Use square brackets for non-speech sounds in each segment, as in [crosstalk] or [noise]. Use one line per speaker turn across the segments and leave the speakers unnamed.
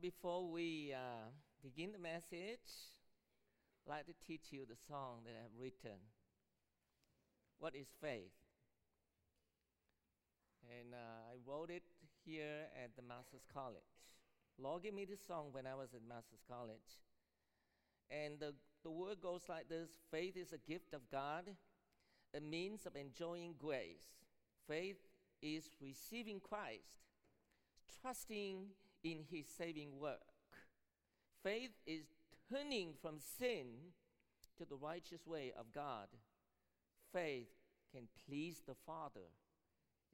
Before we uh, begin the message, I'd like to teach you the song that I have written. What is faith? And uh, I wrote it here at the Master's College. Lord gave me this song when I was at Master's College. And the, the word goes like this Faith is a gift of God, a means of enjoying grace. Faith is receiving Christ, trusting in his saving work. Faith is turning from sin to the righteous way of God. Faith can please the Father,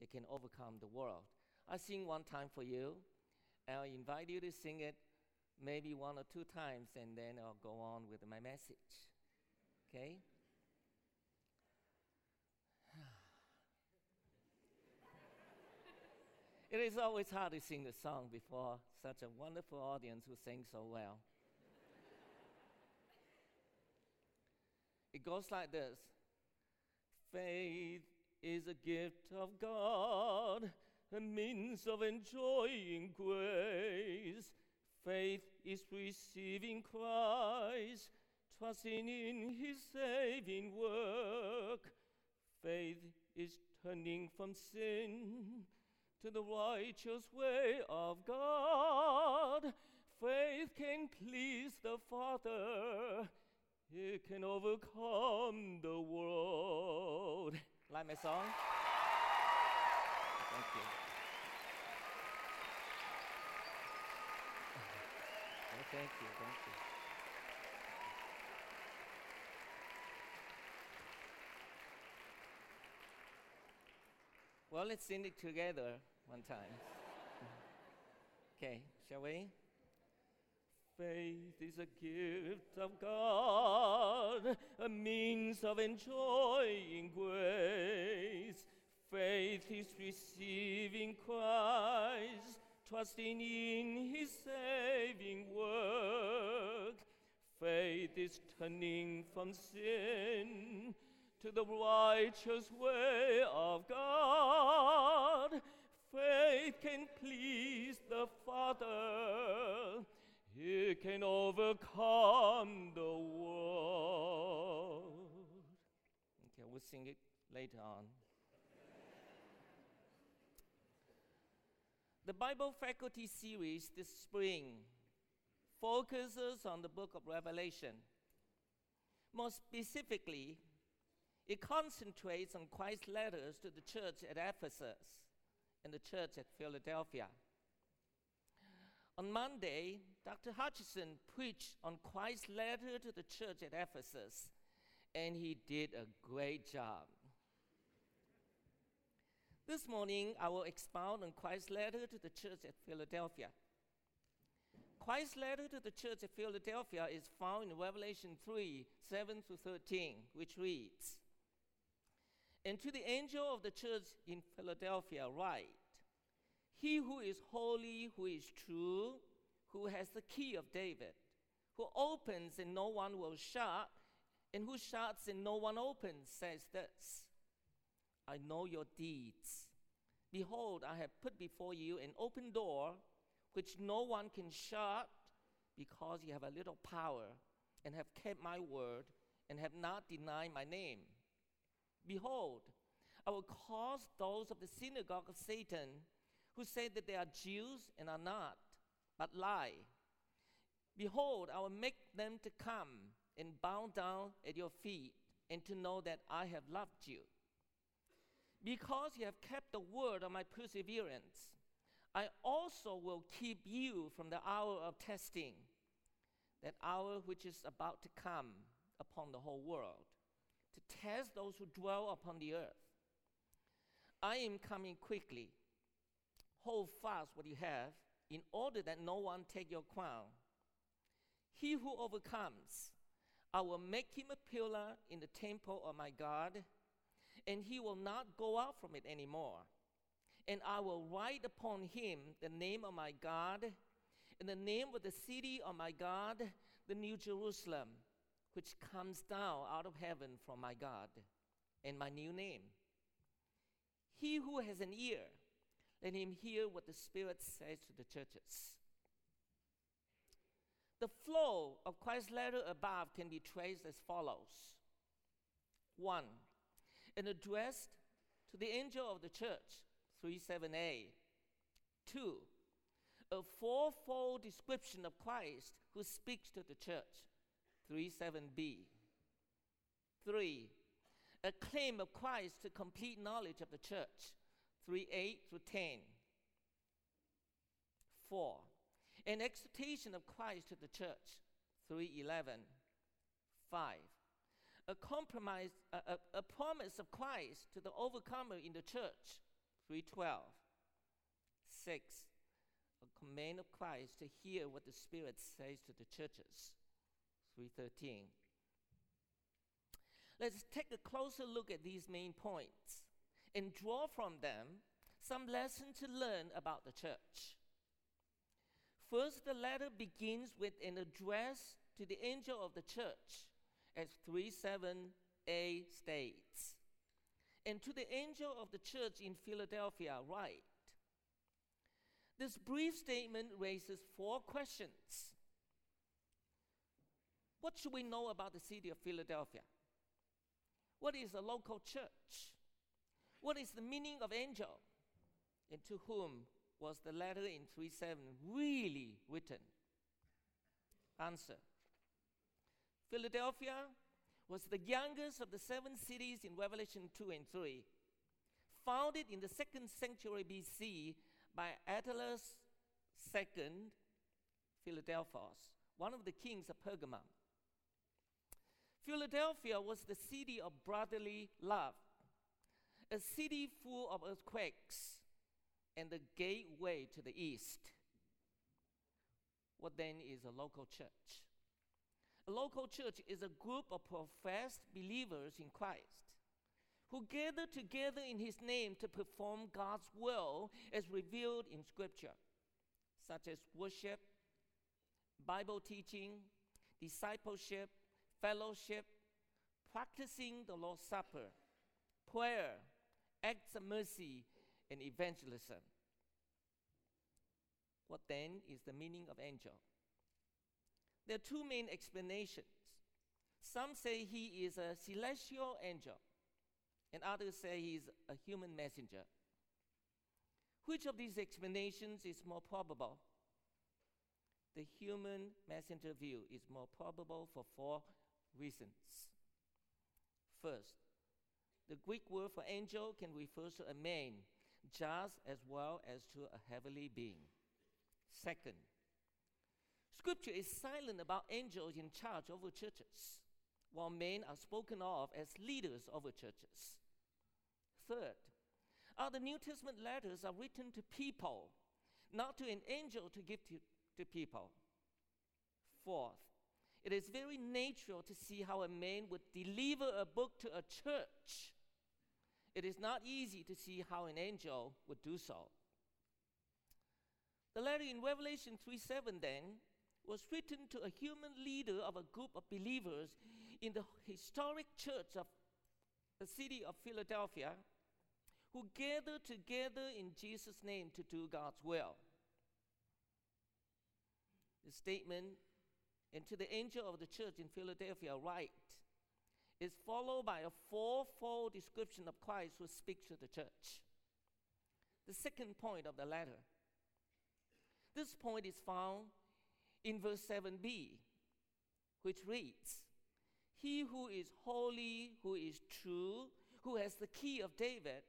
it can overcome the world. I sing one time for you. I'll invite you to sing it maybe one or two times, and then I'll go on with my message. Okay? It is always hard to sing a song before such a wonderful audience who sings so well. it goes like this Faith is a gift of God, a means of enjoying grace. Faith is receiving Christ, trusting in his saving work. Faith is turning from sin to the righteous way of God. Faith can please the Father, it can overcome the world. Like my song? Thank you. Oh, thank you, thank you. Well, let's sing it together one time. okay, shall we? Faith is a gift of God, a means of enjoying grace. Faith is receiving Christ, trusting in his saving work. Faith is turning from sin to the righteous way of God. Faith can please the Father, it can overcome the world. Okay, we'll sing it later on. [laughs] the Bible Faculty Series this spring focuses on the book of Revelation. More specifically, it concentrates on Christ's letters to the church at Ephesus and the church at Philadelphia. On Monday, Dr. Hutchison preached on Christ's letter to the church at Ephesus, and he did a great job. This morning, I will expound on Christ's letter to the church at Philadelphia. Christ's letter to the church at Philadelphia is found in Revelation 3 7 to 13, which reads, and to the angel of the church in Philadelphia, write He who is holy, who is true, who has the key of David, who opens and no one will shut, and who shuts and no one opens, says this I know your deeds. Behold, I have put before you an open door which no one can shut, because you have a little power, and have kept my word, and have not denied my name. Behold, I will cause those of the synagogue of Satan who say that they are Jews and are not, but lie. Behold, I will make them to come and bow down at your feet and to know that I have loved you. Because you have kept the word of my perseverance, I also will keep you from the hour of testing, that hour which is about to come upon the whole world to test those who dwell upon the earth. I am coming quickly. Hold fast what you have, in order that no one take your crown. He who overcomes, I will make him a pillar in the temple of my God, and he will not go out from it anymore. And I will write upon him the name of my God, and the name of the city of my God, the New Jerusalem which comes down out of heaven from my God, and my new name. He who has an ear, let him hear what the Spirit says to the churches. The flow of Christ's letter above can be traced as follows 1. An address to the angel of the church, 37a. 2. A fourfold description of Christ who speaks to the church, 37b. 3. A claim of Christ to complete knowledge of the church, 3 8 through 10. 4. An exhortation of Christ to the church, 311. 5. A compromise, a, a, a promise of Christ to the overcomer in the church, 312. 6. A command of Christ to hear what the Spirit says to the churches, 313. Let's take a closer look at these main points and draw from them some lesson to learn about the church. First, the letter begins with an address to the angel of the church, as 37a states. And to the angel of the church in Philadelphia, write. This brief statement raises four questions. What should we know about the city of Philadelphia? What is a local church? What is the meaning of angel? And to whom was the letter in 3:7 really written? Answer. Philadelphia was the youngest of the seven cities in Revelation 2 and 3, founded in the second century BC by Attalus II Philadelphus, one of the kings of Pergamum. Philadelphia was the city of brotherly love, a city full of earthquakes, and the gateway to the east. What then is a local church? A local church is a group of professed believers in Christ who gather together in His name to perform God's will as revealed in Scripture, such as worship, Bible teaching, discipleship, fellowship, practicing the Lord's Supper, prayer, acts of mercy, and evangelism. What then is the meaning of angel? There are two main explanations. Some say he is a celestial angel, and others say he is a human messenger. Which of these explanations is more probable? The human messenger view is more probable for four reasons. First, the Greek word for angel can refer to a man just as well as to a heavenly being. Second, Scripture is silent about angels in charge over churches, while men are spoken of as leaders over churches. Third, other New Testament letters are written to people, not to an angel to give to, to people. Fourth, it is very natural to see how a man would deliver a book to a church. It is not easy to see how an angel would do so. The letter in Revelation 3 7 then was written to a human leader of a group of believers in the historic church of the city of Philadelphia who gathered together in Jesus' name to do God's will. The statement and to the angel of the church in Philadelphia, write, is followed by a fourfold description of Christ who speaks to the church. The second point of the letter. This point is found in verse 7b, which reads, He who is holy, who is true, who has the key of David,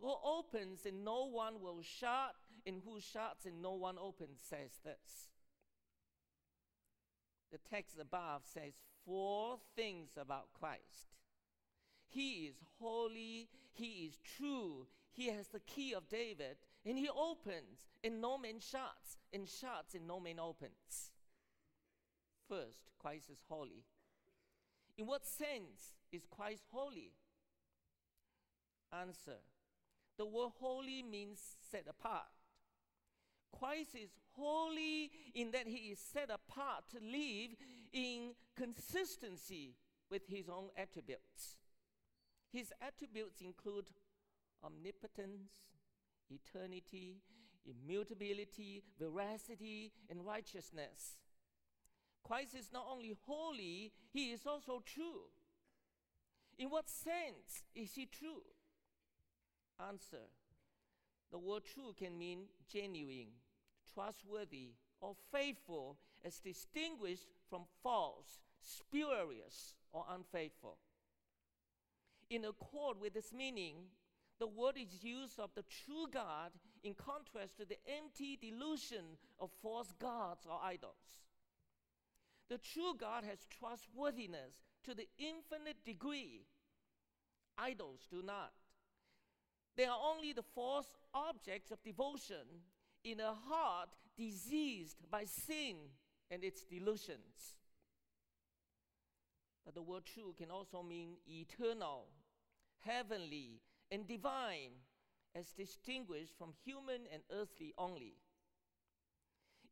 who opens and no one will shut, and who shuts and no one opens, says this the text above says four things about Christ. He is holy, he is true, he has the key of David, and he opens, and no man shuts, and shuts, and no man opens. First, Christ is holy. In what sense is Christ holy? Answer The word holy means set apart. Christ is holy in that he is set apart to live in consistency with his own attributes. His attributes include omnipotence, eternity, immutability, veracity, and righteousness. Christ is not only holy, he is also true. In what sense is he true? Answer The word true can mean genuine, trustworthy, or faithful as distinguished from false, spurious, or unfaithful. In accord with this meaning, the word is used of the true God in contrast to the empty delusion of false gods or idols. The true God has trustworthiness to the infinite degree. Idols do not. They are only the false objects of devotion in a heart diseased by sin and its delusions. But the word true can also mean eternal, heavenly, and divine, as distinguished from human and earthly only.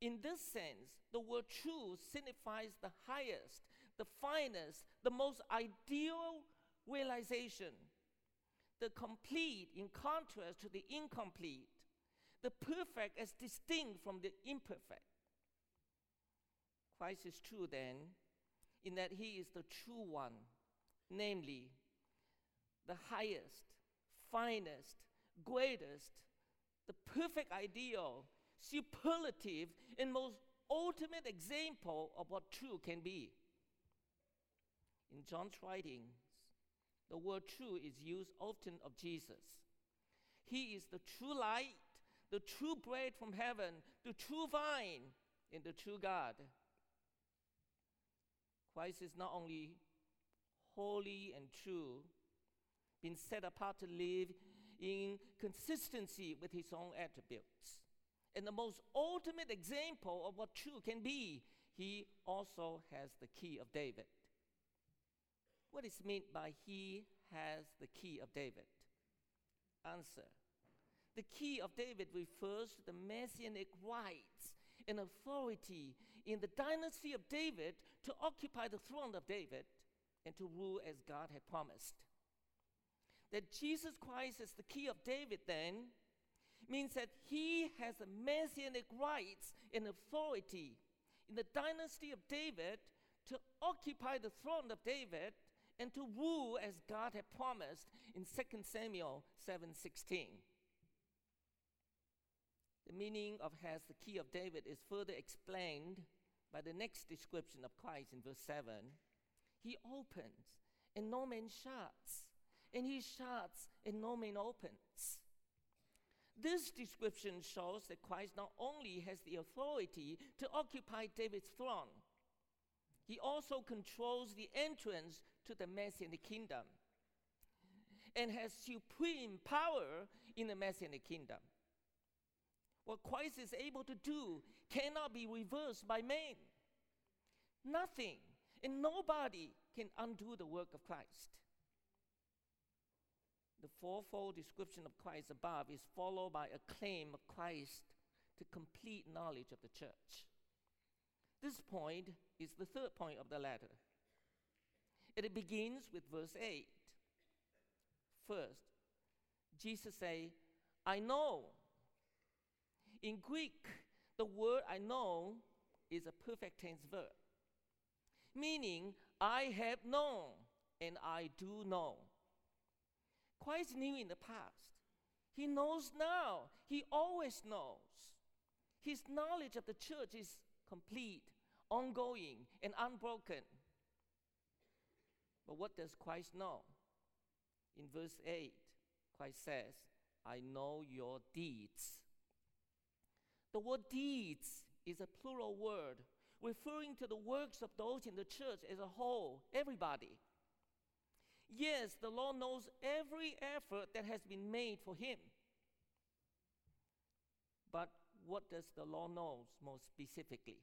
In this sense, the word true signifies the highest, the finest, the most ideal realization, the complete in contrast to the incomplete, the perfect as distinct from the imperfect. Christ is true then, in that he is the true one, namely, the highest, finest, greatest, the perfect ideal, superlative, and most ultimate example of what true can be. In John's writings, the word true is used often of Jesus. He is the true light, the true bread from heaven, the true vine, and the true God. Christ is not only holy and true, been set apart to live in consistency with his own attributes. And the most ultimate example of what true can be, he also has the key of David. What is meant by he has the key of David? Answer. The key of David refers to the messianic rights and authority in the dynasty of David to occupy the throne of David and to rule as God had promised. That Jesus Christ is the key of David, then, means that he has a messianic rights and authority in the dynasty of David to occupy the throne of David and to rule as God had promised in 2 Samuel 7:16. The meaning of has the key of David is further explained by the next description of Christ in verse 7. He opens and no man shuts, and he shuts and no man opens. This description shows that Christ not only has the authority to occupy David's throne, he also controls the entrance to the Messianic kingdom and has supreme power in the Messianic kingdom. What Christ is able to do cannot be reversed by man. Nothing and nobody can undo the work of Christ. The fourfold description of Christ above is followed by a claim of Christ to complete knowledge of the church. This point is the third point of the letter. It begins with verse 8. First, Jesus say, I know. In Greek, the word I know is a perfect tense verb, meaning I have known and I do know. Christ knew in the past. He knows now. He always knows. His knowledge of the church is complete, ongoing, and unbroken. But what does Christ know? In verse 8, Christ says, I know your deeds. The word deeds is a plural word referring to the works of those in the church as a whole, everybody. Yes, the Lord knows every effort that has been made for him. But what does the law know more specifically?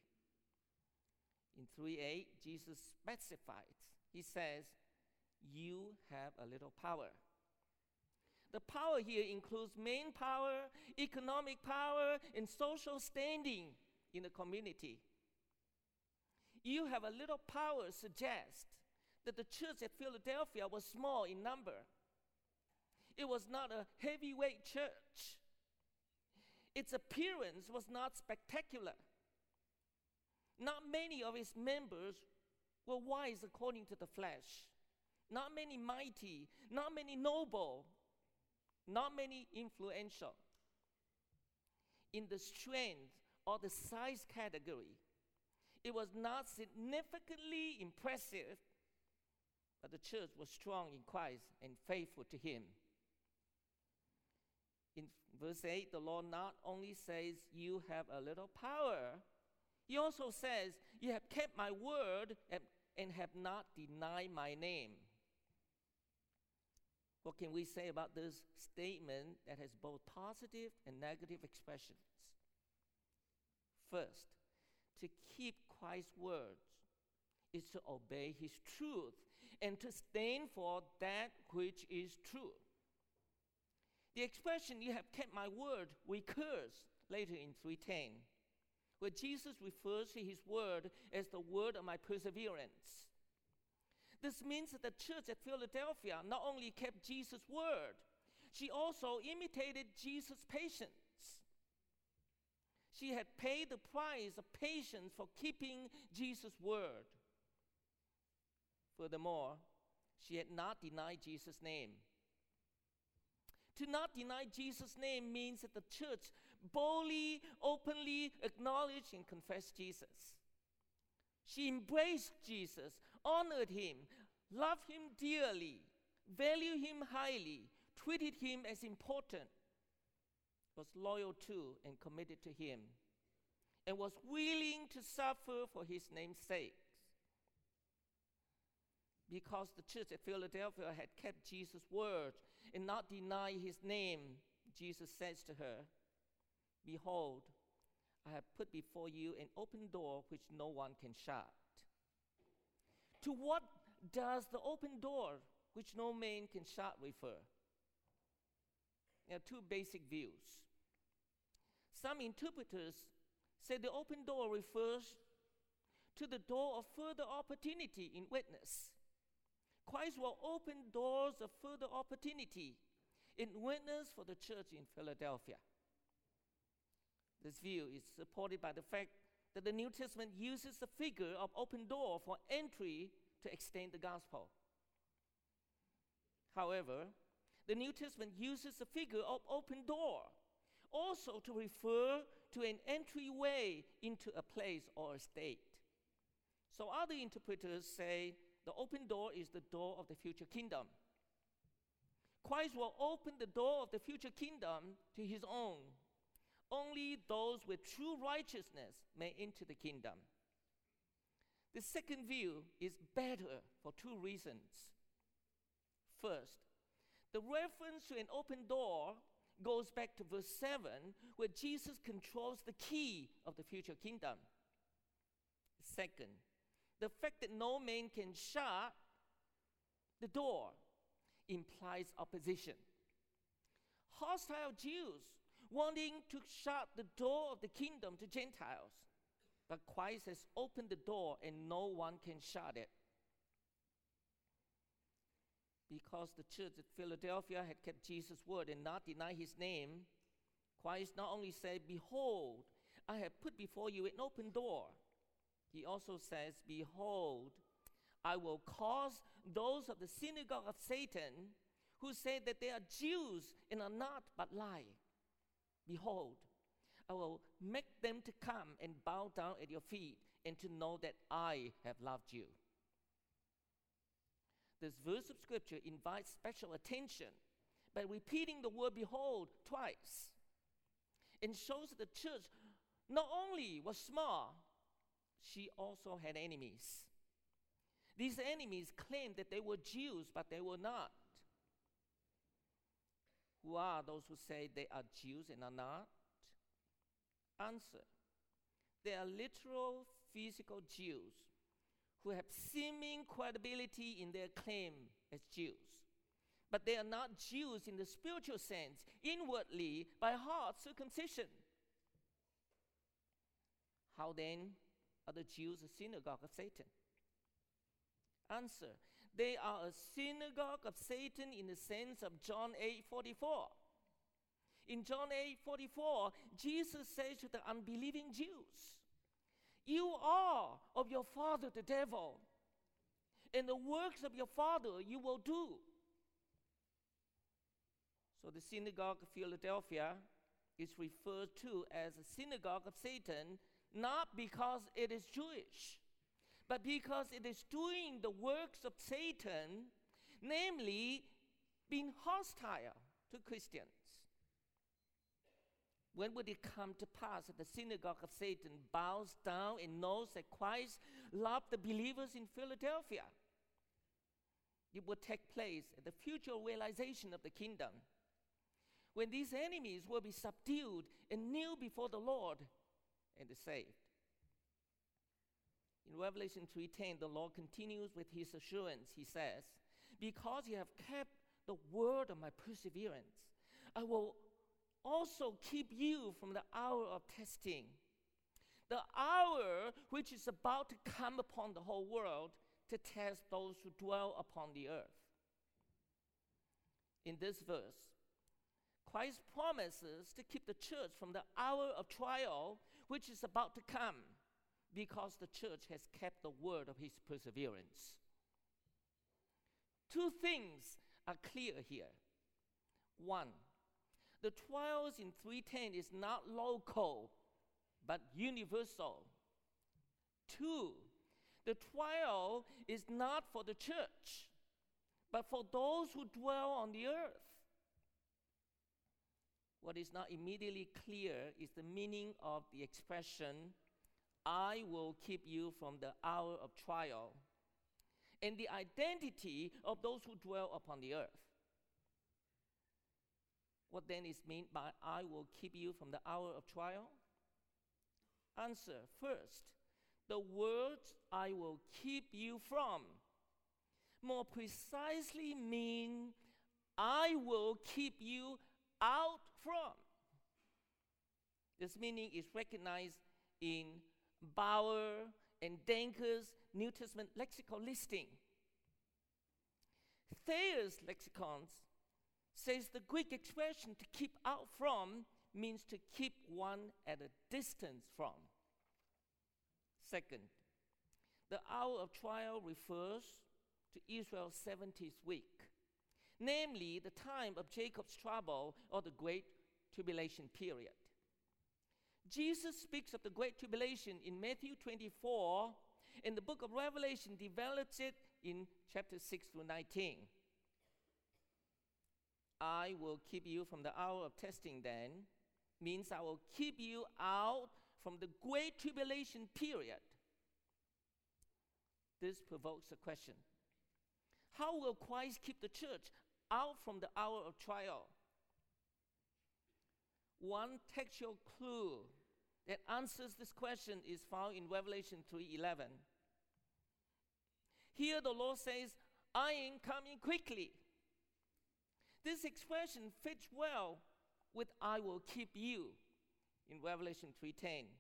In 3:8, Jesus specifies. He says, "You have a little power." The power here includes main power, economic power, and social standing in the community. You have a little power suggests that the church at Philadelphia was small in number. It was not a heavyweight church. Its appearance was not spectacular. Not many of its members were wise according to the flesh, not many mighty, not many noble, not many influential. In the strength or the size category, it was not significantly impressive, but the church was strong in Christ and faithful to Him. In verse 8, the Lord not only says, You have a little power, He also says, You have kept my word and, and have not denied my name. What can we say about this statement that has both positive and negative expressions? First, to keep Christ's words is to obey his truth and to stand for that which is true. The expression, you have kept my word, recurs later in 310, where Jesus refers to his word as the word of my perseverance. This means that the church at Philadelphia not only kept Jesus' word, she also imitated Jesus' patience. She had paid the price of patience for keeping Jesus' word. Furthermore, she had not denied Jesus' name. To not deny Jesus' name means that the church boldly, openly acknowledged and confessed Jesus. She embraced Jesus, honored him, loved him dearly, valued him highly, treated him as important, was loyal to and committed to him, and was willing to suffer for his name's sake because the church at Philadelphia had kept Jesus' word and not denied his name, Jesus says to her, Behold, I have put before you an open door which no one can shut. To what does the open door which no man can shut refer? There are two basic views. Some interpreters say the open door refers to the door of further opportunity in witness. Christ will open doors of further opportunity in witness for the church in Philadelphia. This view is supported by the fact that the New Testament uses the figure of open door for entry to extend the gospel. However, the New Testament uses the figure of open door also to refer to an entryway into a place or a state. So other interpreters say the open door is the door of the future kingdom. Christ will open the door of the future kingdom to his own. Only those with true righteousness may enter the kingdom. The second view is better for two reasons. First, the reference to an open door goes back to verse 7, where Jesus controls the key of the future kingdom. Second, the fact that no man can shut the door implies opposition. Hostile Jews wanting to shut the door of the kingdom to Gentiles, but Christ has opened the door and no one can shut it. Because the church at Philadelphia had kept Jesus' word and not denied his name, Christ not only said, Behold, I have put before you an open door he also says, Behold, I will cause those of the synagogue of Satan who say that they are Jews and are not but lie. Behold, I will make them to come and bow down at your feet and to know that I have loved you. This verse of scripture invites special attention by repeating the word behold twice and shows that the church not only was small, she also had enemies. These enemies claimed that they were Jews, but they were not. Who are those who say they are Jews and are not? Answer They are literal physical Jews who have seeming credibility in their claim as Jews. But they are not Jews in the spiritual sense, inwardly, by heart circumcision. How then are the Jews a synagogue of Satan? Answer They are a synagogue of Satan in the sense of John 8 44. In John 8 44, Jesus says to the unbelieving Jews, You are of your father the devil, and the works of your father you will do. So the synagogue of Philadelphia is referred to as a synagogue of Satan, not because it is Jewish, but because it is doing the works of Satan, namely being hostile to Christians. When would it come to pass that the synagogue of Satan bows down and knows that Christ loved the believers in Philadelphia? It will take place at the future realization of the kingdom when these enemies will be subdued and kneel before the Lord and saved. In Revelation 3:10, the Lord continues with his assurance. He says, "Because you have kept the word of my perseverance, I will also keep you from the hour of testing, the hour which is about to come upon the whole world to test those who dwell upon the earth." In this verse, Christ promises to keep the church from the hour of trial which is about to come because the church has kept the word of his perseverance. Two things are clear here. One, the trials in 310 is not local but universal. Two, the trial is not for the church but for those who dwell on the earth. What is not immediately clear is the meaning of the expression, I will keep you from the hour of trial, and the identity of those who dwell upon the earth. What then is meant by I will keep you from the hour of trial? Answer First, the words I will keep you from more precisely mean I will keep you out from. This meaning is recognized in Bauer and Danker's New Testament lexical listing. Thayer's lexicons says the Greek expression to keep out from means to keep one at a distance from. Second, the hour of trial refers to Israel's 70th week namely the time of Jacob's trouble or the great tribulation period. Jesus speaks of the great tribulation in Matthew 24, and the book of Revelation develops it in chapter 6 through 19. I will keep you from the hour of testing, then, means I will keep you out from the great tribulation period. This provokes a question How will Christ keep the church out from the hour of trial. One textual clue that answers this question is found in Revelation 3:11. Here the Lord says, "I am coming quickly." This expression fits well with "I will keep you" in Revelation 3:10.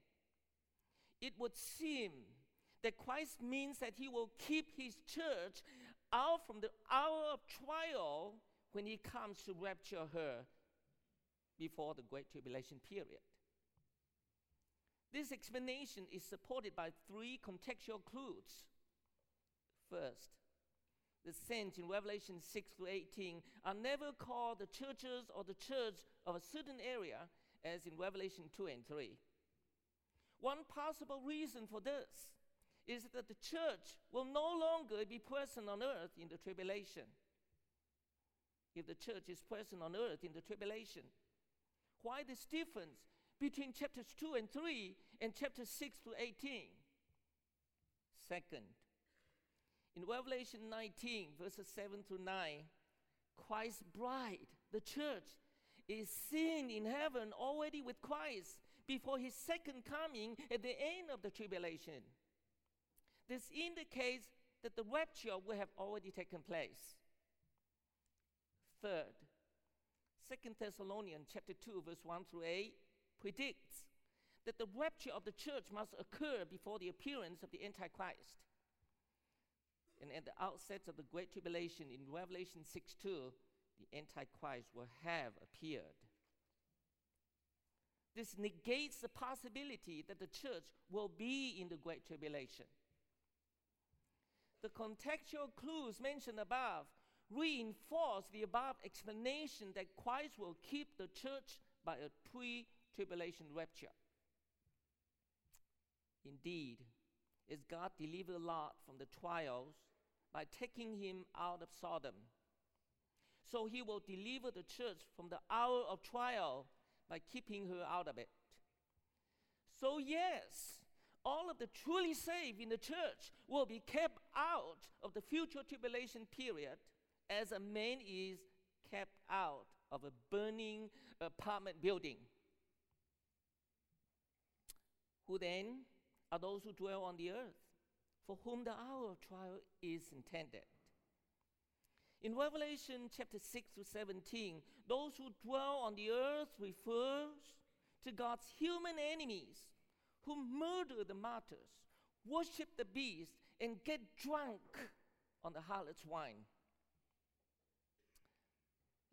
It would seem that Christ means that he will keep his church out from the hour of trial when he comes to rapture her before the Great Tribulation period. This explanation is supported by three contextual clues. First, the saints in Revelation 6 to 18 are never called the churches or the church of a certain area, as in Revelation 2 and 3. One possible reason for this is that the church will no longer be present on earth in the tribulation. If the church is present on earth in the tribulation, why this difference between chapters 2 and 3 and chapters 6 to 18? Second, in Revelation 19, verses 7 to 9, Christ's bride, the church, is seen in heaven already with Christ before his second coming at the end of the tribulation. This indicates that the rapture will have already taken place. Third, 2 Thessalonians chapter 2 verse 1 through 8 predicts that the rapture of the church must occur before the appearance of the antichrist. And at the outset of the great tribulation in Revelation 6 2, the antichrist will have appeared. this negates the possibility that the church will be in the Great Tribulation. The contextual clues mentioned above reinforce the above explanation that Christ will keep the church by a pre tribulation rapture. Indeed, as God delivered Lot from the trials by taking him out of Sodom, so he will deliver the church from the hour of trial by keeping her out of it. So, yes, all of the truly saved in the church will be kept out of the future tribulation period as a man is kept out of a burning apartment building. Who then are those who dwell on the earth, for whom the hour of trial is intended? In Revelation chapter 6 to 17, those who dwell on the earth refers to God's human enemies who murder the martyrs, worship the beast, and get drunk on the harlot's wine.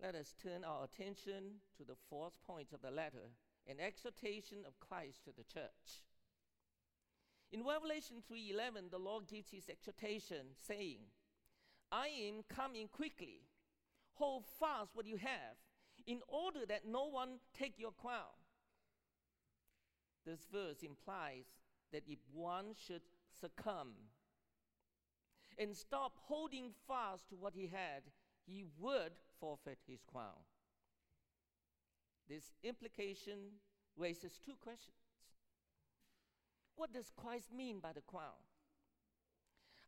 Let us turn our attention to the fourth point of the letter an exhortation of Christ to the church. In Revelation 3:11 the Lord gives his exhortation saying, I am coming quickly. Hold fast what you have in order that no one take your crown. This verse implies that if one should succumb and stop holding fast to what he had, he would forfeit his crown. This implication raises two questions. What does Christ mean by the crown?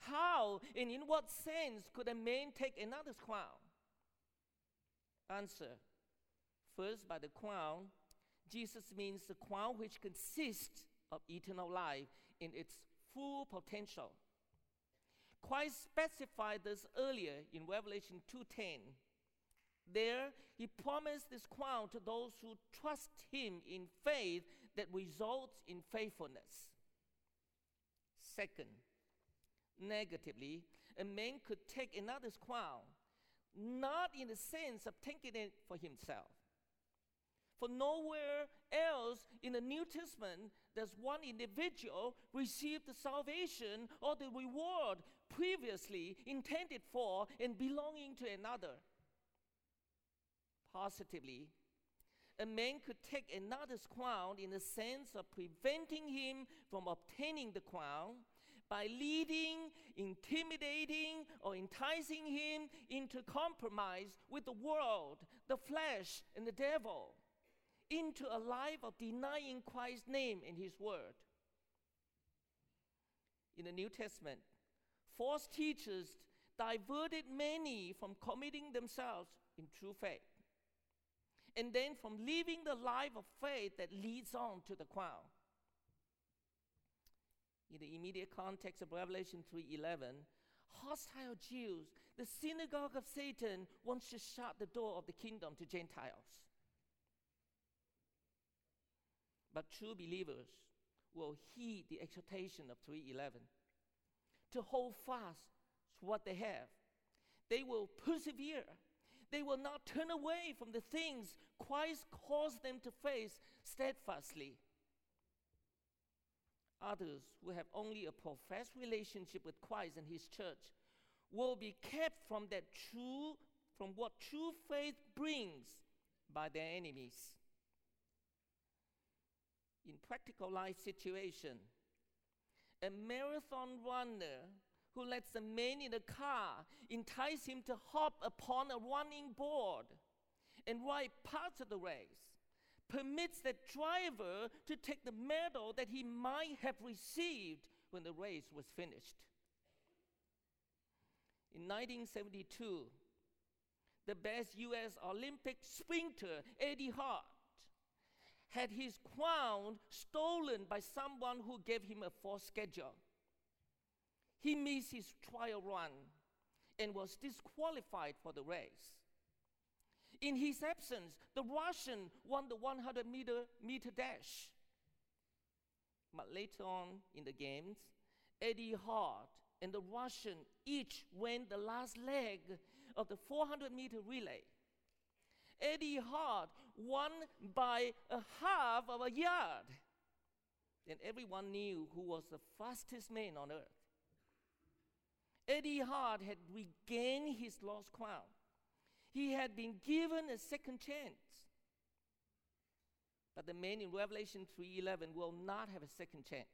How and in what sense could a man take another's crown? Answer First, by the crown, Jesus means the crown which consists of eternal life in its full potential. Christ specified this earlier in Revelation 2:10. There, he promised this crown to those who trust him in faith that results in faithfulness. Second, negatively, a man could take another's crown, not in the sense of taking it for himself. For nowhere else in the New Testament does one individual receive the salvation or the reward previously intended for and belonging to another. Positively, a man could take another's crown in the sense of preventing him from obtaining the crown by leading, intimidating, or enticing him into compromise with the world, the flesh, and the devil, into a life of denying Christ's name and his word. In the New Testament, false teachers diverted many from committing themselves in true faith and then from living the life of faith that leads on to the crown in the immediate context of Revelation 3:11, hostile Jews, the synagogue of Satan wants to shut the door of the kingdom to Gentiles. But true believers will heed the exhortation of 3:11 to hold fast to what they have. They will persevere. They will not turn away from the things Christ calls them to face steadfastly others who have only a professed relationship with Christ and his church will be kept from that true from what true faith brings by their enemies. In practical life situation a marathon runner who lets a man in a car entice him to hop upon a running board and ride parts of the race permits the driver to take the medal that he might have received when the race was finished. In 1972, the best U.S. Olympic sprinter, Eddie Hart, had his crown stolen by someone who gave him a false schedule. He missed his trial run and was disqualified for the race. In his absence, the Russian won the 100 meter, meter dash. But later on in the games, Eddie Hart and the Russian each ran the last leg of the 400 meter relay. Eddie Hart won by a half of a yard. And everyone knew who was the fastest man on earth. Eddie Hart had regained his lost crown. He had been given a second chance. But the man in Revelation 3:11 will not have a second chance.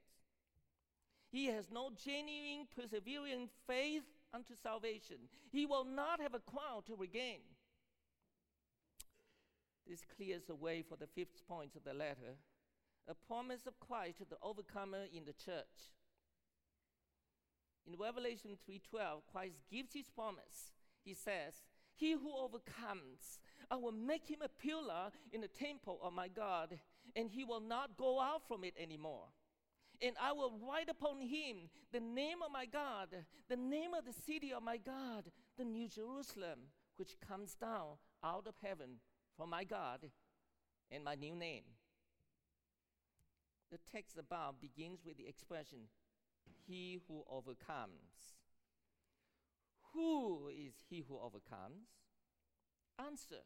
He has no genuine persevering faith unto salvation. He will not have a crown to regain. This clears the way for the fifth point of the letter a promise of Christ to the overcomer in the church. In Revelation 3:12, Christ gives his promise. He says, "He who overcomes, I will make him a pillar in the temple of my God, and he will not go out from it anymore. And I will write upon him the name of my God, the name of the city of my God, the New Jerusalem, which comes down out of heaven from my God, and my new name." The text above begins with the expression, He who overcomes. Who is he who overcomes? Answer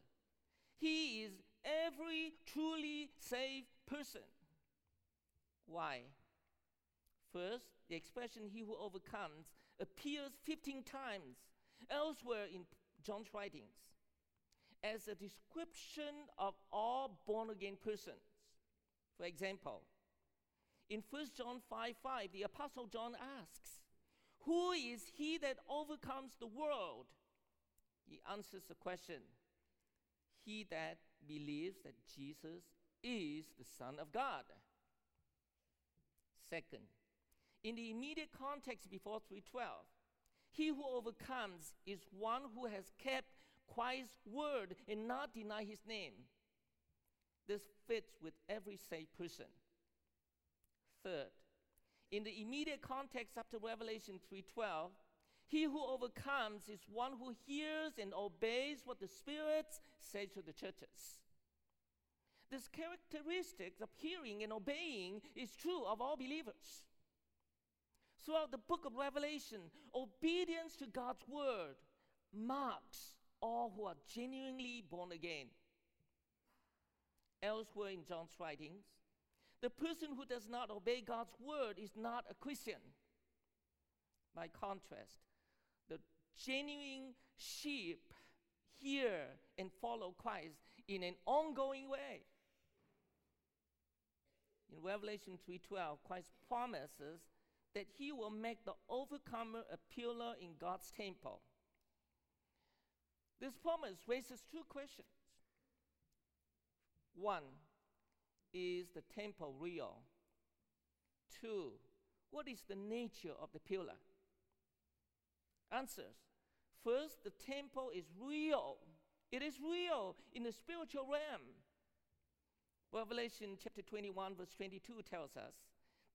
He is every truly saved person. Why? First, the expression he who overcomes appears 15 times elsewhere in John's writings as a description of all born again persons. For example, in 1 John 5 5, the Apostle John asks, Who is he that overcomes the world? He answers the question He that believes that Jesus is the Son of God. Second, in the immediate context before 312, he who overcomes is one who has kept Christ's word and not deny his name. This fits with every saved person. Third, in the immediate context after Revelation 3:12, he who overcomes is one who hears and obeys what the Spirit says to the churches. This characteristic of hearing and obeying is true of all believers. Throughout the book of Revelation, obedience to God's word marks all who are genuinely born again. Elsewhere in John's writings, the person who does not obey God's word is not a Christian. By contrast, the genuine sheep hear and follow Christ in an ongoing way. In Revelation 3:12, Christ promises that he will make the overcomer a pillar in God's temple. This promise raises two questions. One, is the temple real? Two, what is the nature of the pillar? Answers. First, the temple is real. It is real in the spiritual realm. Revelation chapter 21, verse 22 tells us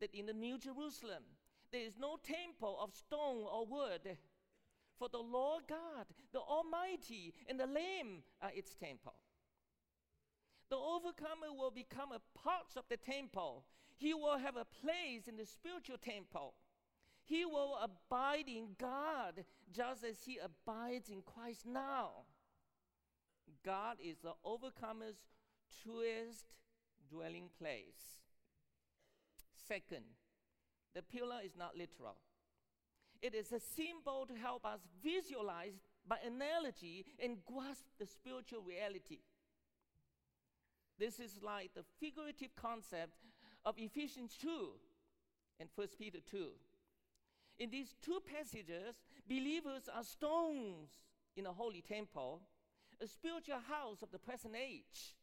that in the New Jerusalem, there is no temple of stone or wood, for the Lord God, the Almighty, and the Lamb are its temple. The overcomer will become a part of the temple. He will have a place in the spiritual temple. He will abide in God just as he abides in Christ now. God is the overcomer's truest dwelling place. Second, the pillar is not literal. It is a symbol to help us visualize by analogy and grasp the spiritual reality. This is like the figurative concept of Ephesians 2 and 1 Peter 2. In these two passages, believers are stones in a holy temple, a spiritual house of the present age.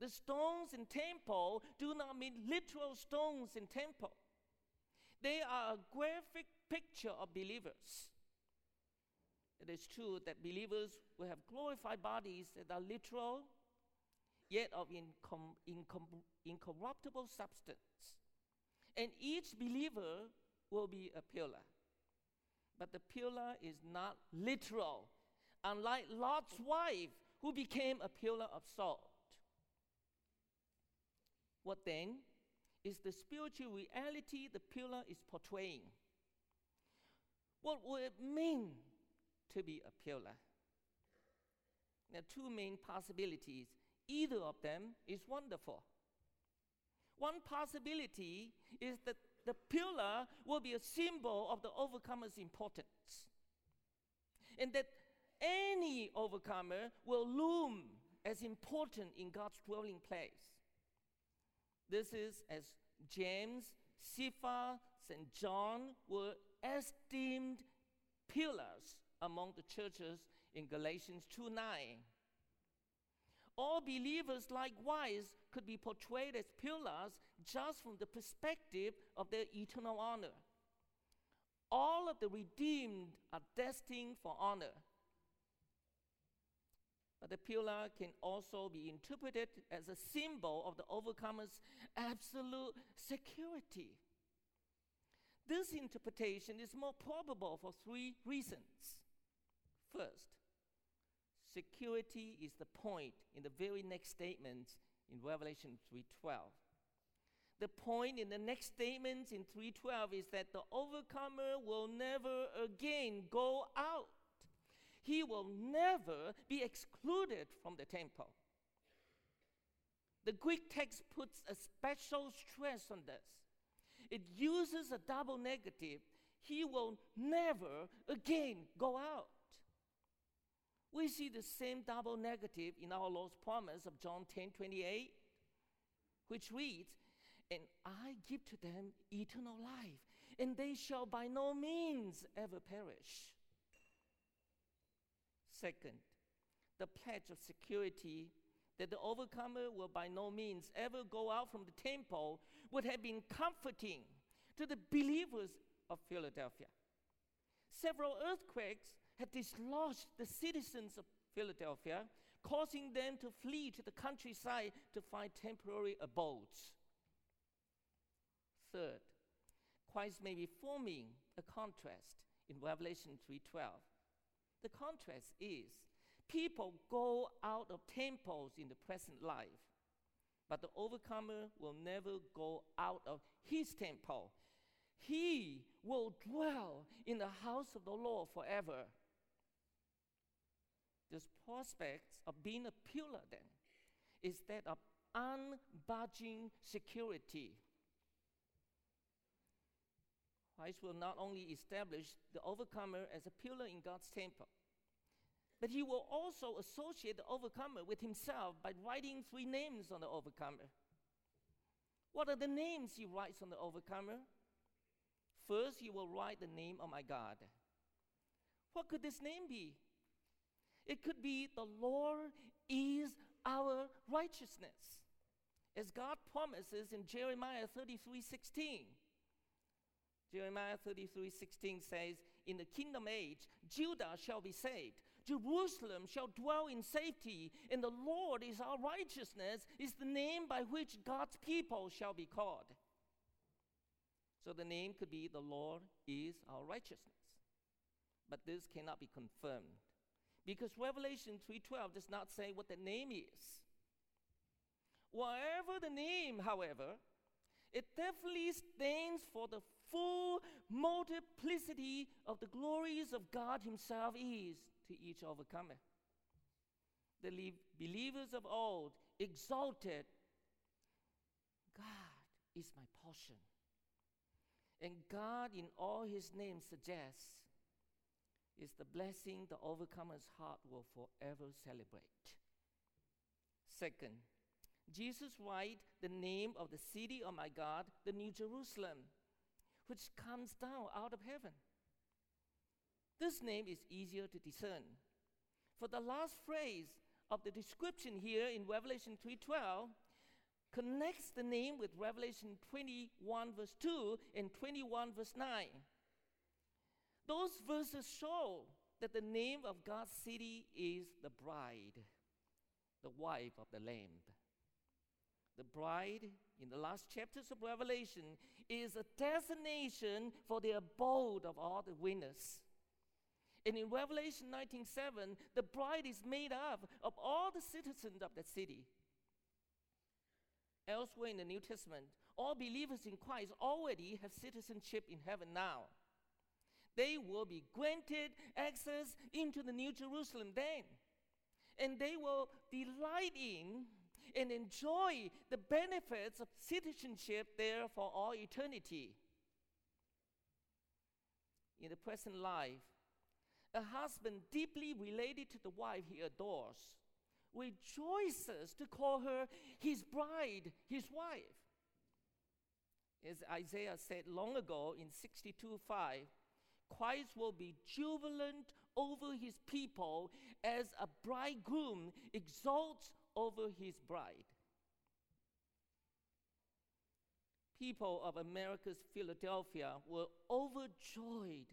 The stones in temple do not mean literal stones in temple. They are a graphic picture of believers. It is true that believers will have glorified bodies that are literal yet of incom- incom- incorruptible substance. And each believer will be a pillar. But the pillar is not literal, unlike Lot's wife, who became a pillar of salt. What then is the spiritual reality the pillar is portraying? What would it mean to be a pillar? There are two main possibilities Either of them is wonderful. One possibility is that the pillar will be a symbol of the overcomer's importance, and that any overcomer will loom as important in God's dwelling place. This is as James, Cephas, and John were esteemed pillars among the churches in Galatians 2 9. All believers, likewise, could be portrayed as pillars just from the perspective of their eternal honor. All of the redeemed are destined for honor. But the pillar can also be interpreted as a symbol of the overcomer's absolute security. This interpretation is more probable for three reasons. First, security is the point in the very next statement in Revelation 3:12. The point in the next statement in 3:12 is that the overcomer will never again go out. He will never be excluded from the temple. The Greek text puts a special stress on this. It uses a double negative. He will never again go out. We see the same double negative in our Lord's promise of John 10 28, which reads, And I give to them eternal life, and they shall by no means ever perish. Second, the pledge of security that the overcomer will by no means ever go out from the temple would have been comforting to the believers of Philadelphia. Several earthquakes had dislodged the citizens of Philadelphia, causing them to flee to the countryside to find temporary abodes. Third, Christ may be forming a contrast in Revelation 3:12. The contrast is people go out of temples in the present life, but the overcomer will never go out of his temple. He will dwell in the house of the Lord forever. This prospect of being a pillar, then, is that of unbudging security. Christ will not only establish the overcomer as a pillar in God's temple, but he will also associate the overcomer with himself by writing three names on the overcomer. What are the names he writes on the overcomer? First, he will write the name of my God. What could this name be? It could be the Lord is our righteousness. As God promises in Jeremiah 33 16. Jeremiah 33 16 says, In the kingdom age, Judah shall be saved, Jerusalem shall dwell in safety, and the Lord is our righteousness, is the name by which God's people shall be called. So the name could be the Lord is our righteousness. But this cannot be confirmed because Revelation 3:12 does not say what the name is. Whatever the name, however, it definitely stands for the full multiplicity of the glories of God Himself is to each overcomer. The believers of old exalted, God is my portion. And God, in all His names, suggests is the blessing the overcomer's heart will forever celebrate. Second, Jesus write the name of the city of my God, the New Jerusalem, which comes down out of heaven. This name is easier to discern. For the last phrase of the description here in Revelation 3:12 connects the name with Revelation 21 verse 2 and 21 verse 9. Those verses show that the name of God's city is the bride, the wife of the Lamb. The bride in the last chapters of Revelation is a destination for the abode of all the winners. And in Revelation 19:7, the bride is made up of all the citizens of that city. Elsewhere in the New Testament, all believers in Christ already have citizenship in heaven now. They will be granted access into the New Jerusalem then. and they will delight in and enjoy the benefits of citizenship there for all eternity. In the present life, a husband deeply related to the wife he adores rejoices to call her his bride, his wife. As Isaiah said long ago in 62 5, Christ will be jubilant over his people as a bridegroom exalts over his bride. People of America's Philadelphia were overjoyed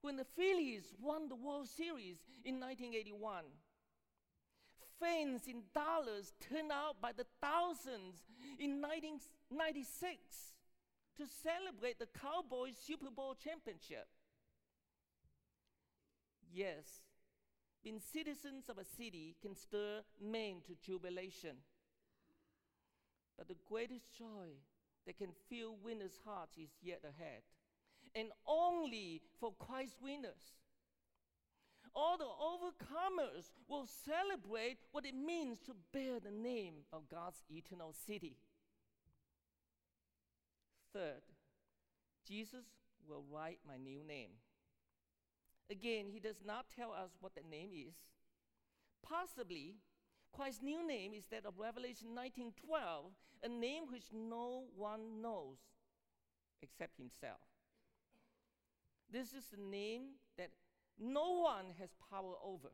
when the Phillies won the World Series in 1981. Fans in Dallas turned out by the thousands in 1996 to celebrate the Cowboys Super Bowl championship. Yes, being citizens of a city can stir men to jubilation. But the greatest joy that can fill winners' hearts is yet ahead, and only for Christ's winners. All the overcomers will celebrate what it means to bear the name of God's eternal city. Third, Jesus will write my new name. Again, he does not tell us what the name is. Possibly, Christ's new name is that of Revelation 19:12, a name which no one knows except himself. This is the name that no one has power over.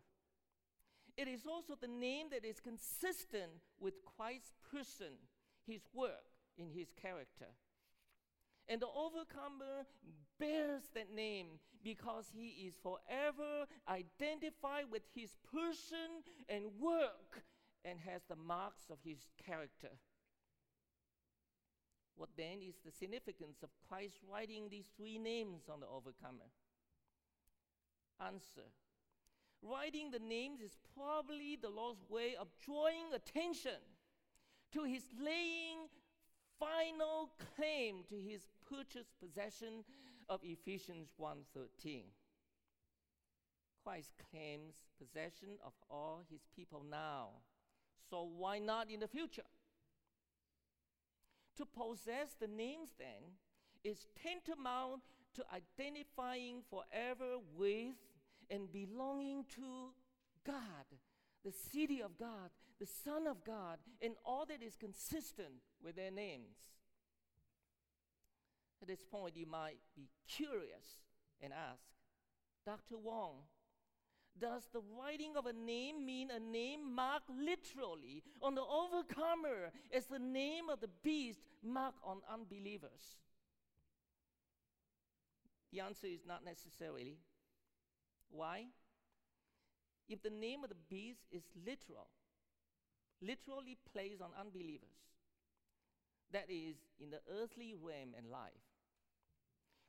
It is also the name that is consistent with Christ's person, his work, in his character. And the overcomer bears that name because he is forever identified with his person and work and has the marks of his character. What then is the significance of Christ writing these three names on the overcomer? Answer Writing the names is probably the Lord's way of drawing attention to his laying final claim to his purchased possession of Ephesians 1:13. Christ claims possession of all his people now. So why not in the future? To possess the names then is tantamount to identifying forever with and belonging to God, the city of God, the Son of God, and all that is consistent with their names. At this point, you might be curious and ask, Dr. Wong, does the writing of a name mean a name marked literally on the overcomer as the name of the beast marked on unbelievers? The answer is not necessarily. Why? If the name of the beast is literal, literally placed on unbelievers, that is, in the earthly realm and life,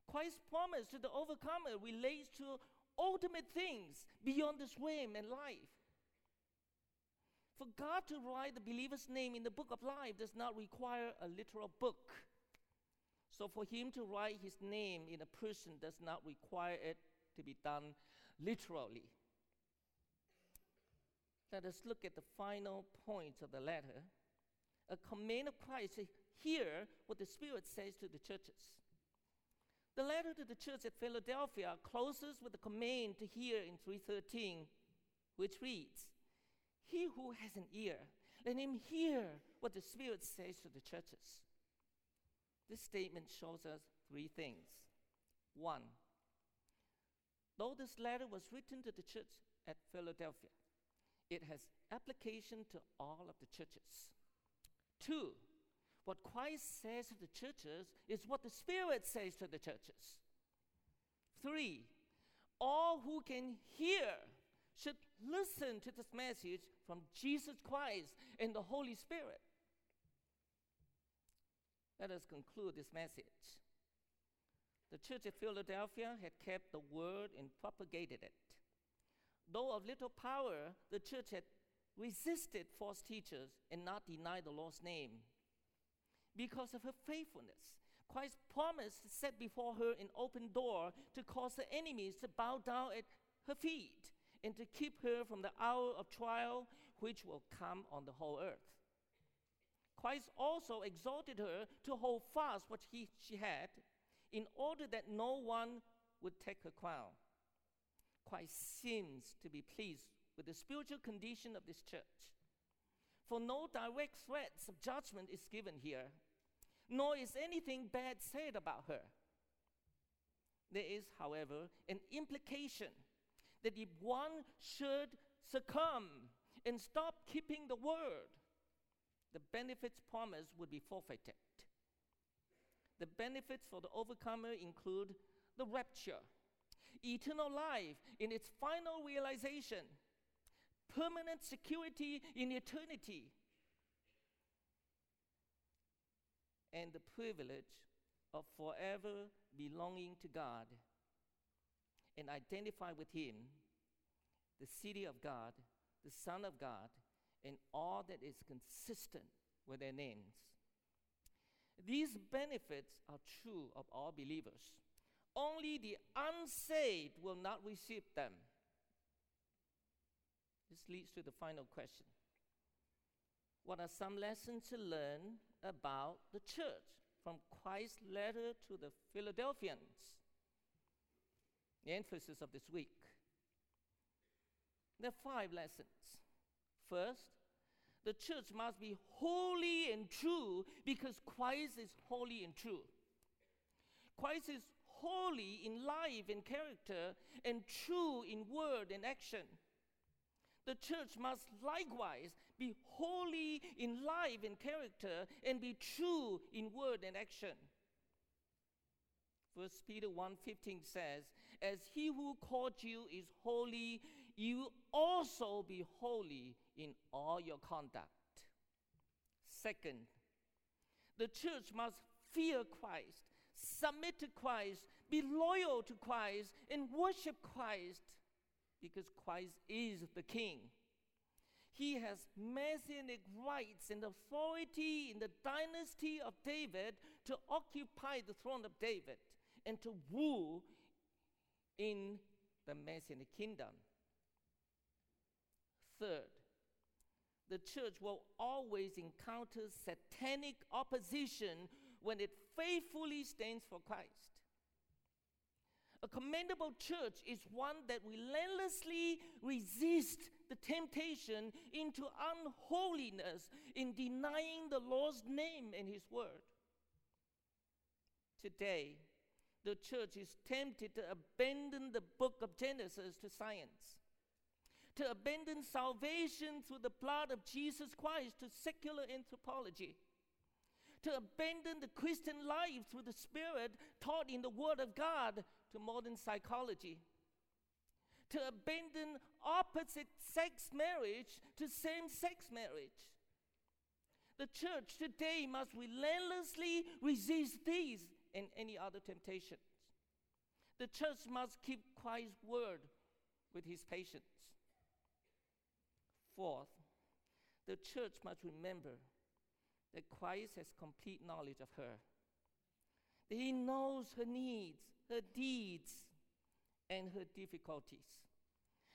Christ's promise to the overcomer relates to ultimate things beyond this realm and life. For God to write the believer's name in the book of life does not require a literal book. So, for him to write his name in a person does not require it to be done literally. Let us look at the final point of the letter. A command of Christ hear what the Spirit says to the churches. The letter to the church at Philadelphia closes with a command to hear in 313, which reads, He who has an ear, let him hear what the Spirit says to the churches. This statement shows us three things. One, though this letter was written to the church at Philadelphia, it has application to all of the churches. Two, what Christ says to the churches is what the Spirit says to the churches. Three, all who can hear should listen to this message from Jesus Christ and the Holy Spirit. Let us conclude this message. The church at Philadelphia had kept the word and propagated it. Though of little power, the church had resisted false teachers and not denied the Lord's name because of her faithfulness. Christ promised to set before her an open door to cause her enemies to bow down at her feet. and to keep her from the hour of trial which will come on the whole earth. Christ also exhorted her to hold fast what he, she had, in order that no one would take her crown. Christ seems to be pleased with the spiritual condition of this church. For no direct threats of judgment is given here, nor is anything bad said about her. There is, however, an implication that if one should succumb and stop keeping the word, the benefits promised would be forfeited. The benefits for the overcomer include the rapture, eternal life in its final realization, permanent security in eternity, and the privilege of forever belonging to God and identify with Him, the city of God, the Son of God, and all that is consistent with their names. These benefits are true of all believers. Only the unsaved will not receive them. This leads to the final question What are some lessons to learn about the church from Christ's letter to the Philadelphians? The emphasis of this week. There are five lessons. First, the church must be holy and true because Christ is holy and true. Christ is holy in life and character and true in word and action. The church must likewise be holy in life and character and be true in word and action. First Peter 1:15 says, "As he who called you is holy, you also be holy in all your conduct." Second, the church must fear Christ, submit to Christ, be loyal to Christ, and worship Christ because Christ is the King. He has messianic rights and authority in the dynasty of David to occupy the throne of David and to rule in the messianic kingdom. Third, the church will always encounter satanic opposition when it faithfully stands for Christ. A commendable church is one that relentlessly resists the temptation into unholiness in denying the Lord's name and His word. Today, the church is tempted to abandon the book of Genesis to science, to abandon salvation through the blood of Jesus Christ to secular anthropology to abandon the Christian life through the Spirit taught in the Word of God to modern psychology, to abandon opposite sex marriage to same sex marriage. The church today must relentlessly resist these and any other temptations. The church must keep Christ's word with his patience. Fourth, the church must remember that Christ has complete knowledge of her. That he knows her needs, her deeds, and her difficulties.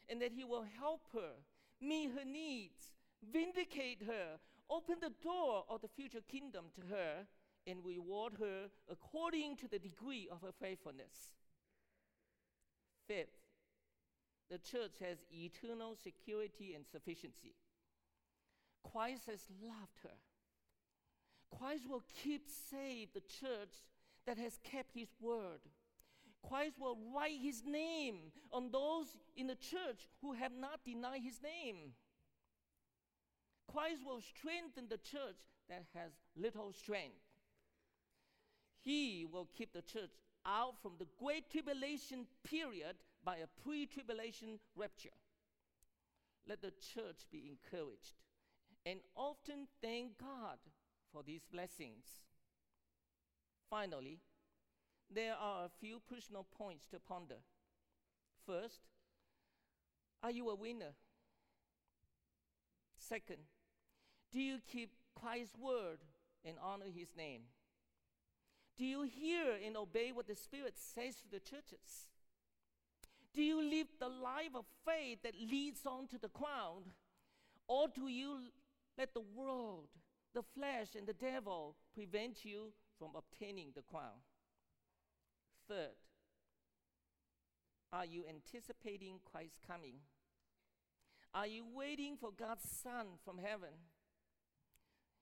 And that he will help her meet her needs, vindicate her, open the door of the future kingdom to her, and reward her according to the degree of her faithfulness. Fifth, the church has eternal security and sufficiency. Christ has loved her Christ will keep safe the church that has kept his word. Christ will write his name on those in the church who have not denied his name. Christ will strengthen the church that has little strength. He will keep the church out from the great tribulation period by a pre tribulation rapture. Let the church be encouraged and often thank God for these blessings. Finally, there are a few personal points to ponder. First, are you a winner? Second, do you keep Christ's word and honor his name? Do you hear and obey what the Spirit says to the churches? Do you live the life of faith that leads on to the crown? Or do you let the world, the flesh, and the devil prevent you from obtaining the crown? Third, are you anticipating Christ's coming? Are you waiting for God's Son from heaven?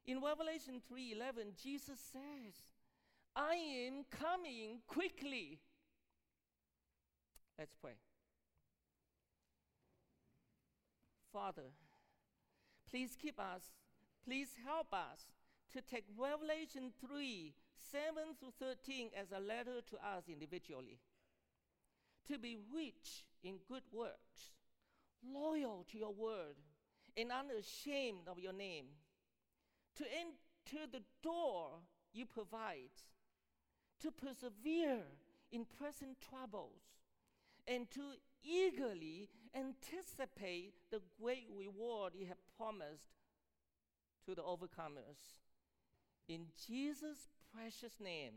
In Revelation 3:11, Jesus says, "I am coming quickly." Let's pray. Father, please keep us, please help us to take Revelation 3 7 through 13 as a letter to us individually. To be rich in good works, loyal to your word, and unashamed of your name. To enter the door you provide, to persevere in present troubles, and to eagerly anticipate the great reward you have promised to the overcomers. In Jesus' precious name,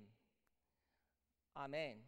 Amen.